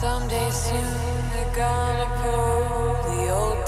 Someday soon they're gonna pull the old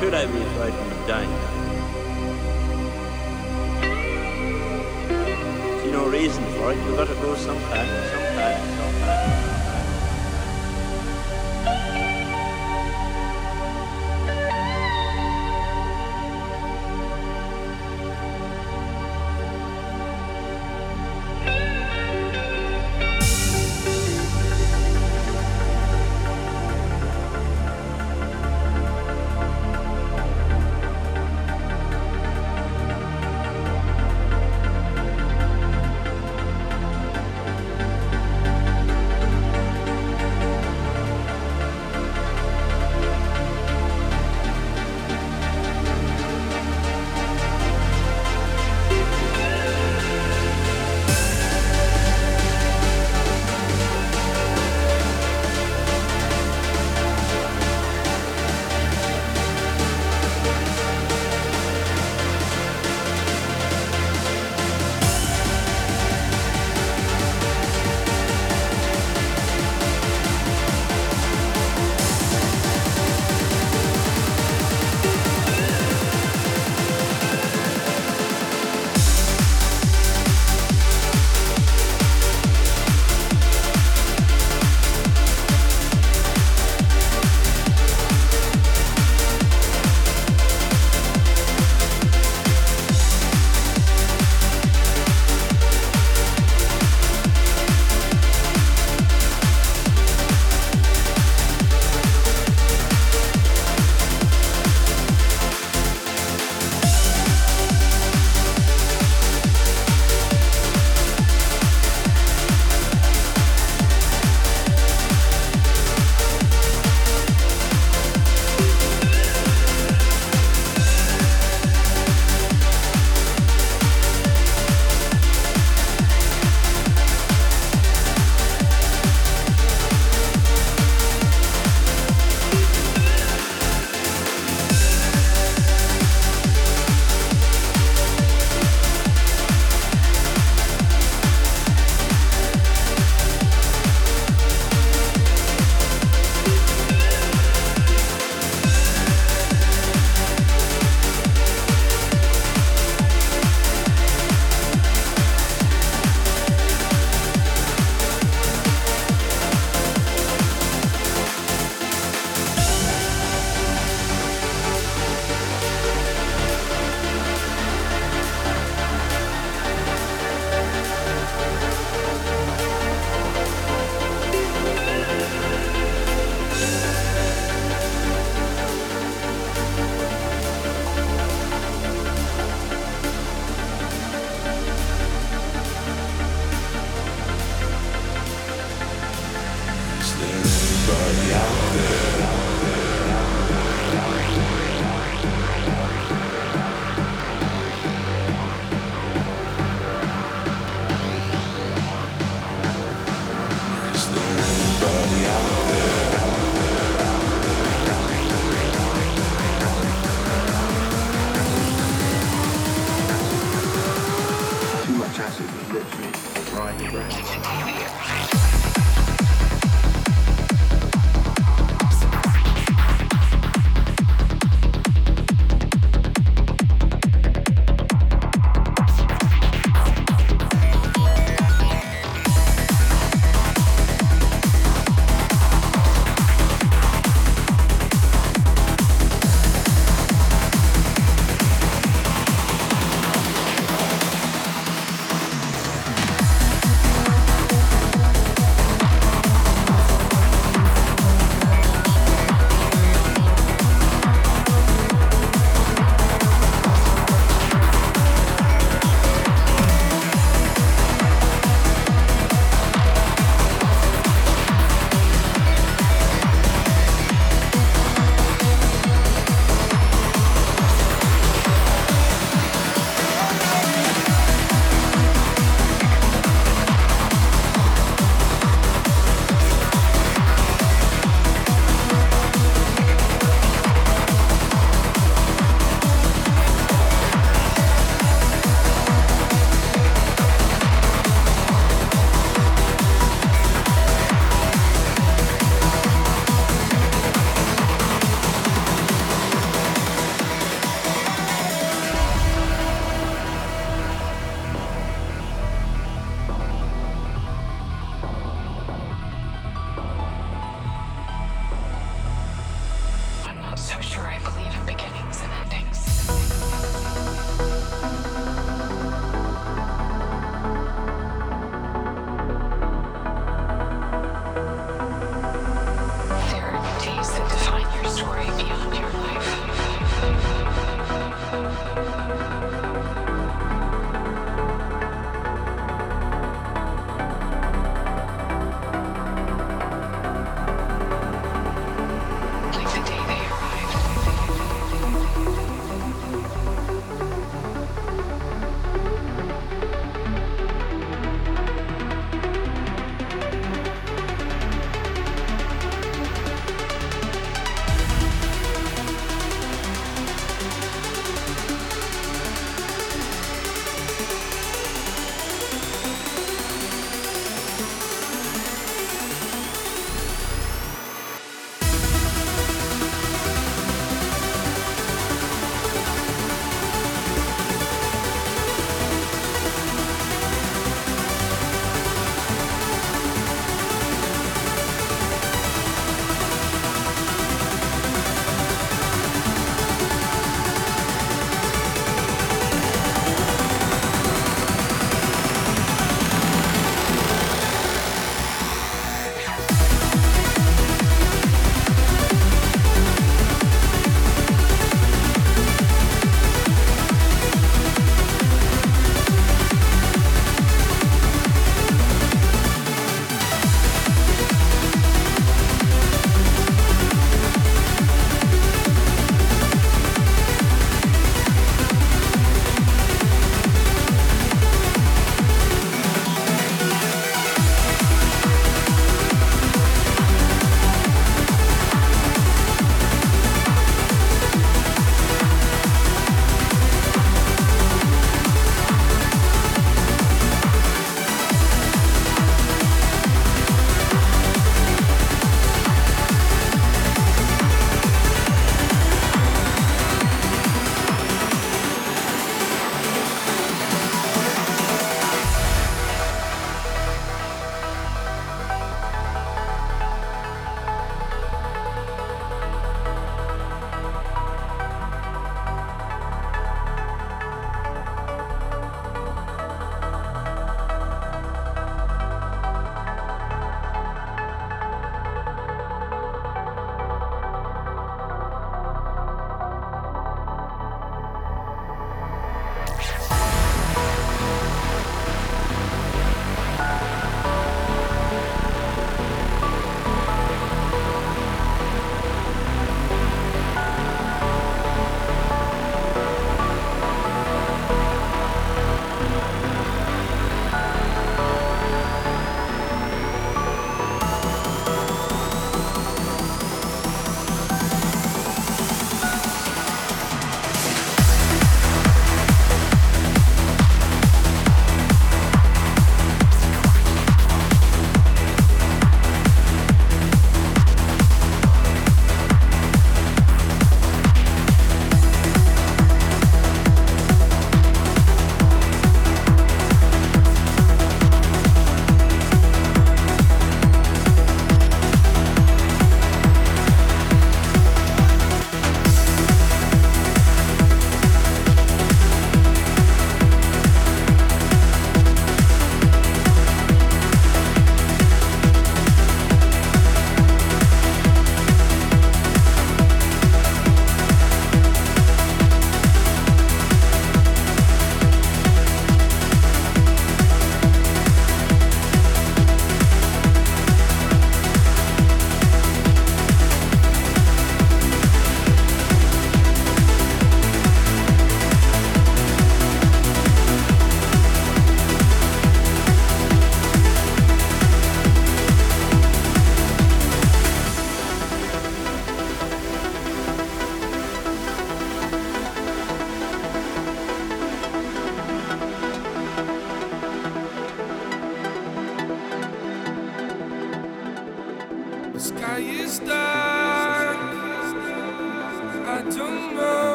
should I be frightened of dying? See no reason for it. You've got to go sometime, sometime, sometime.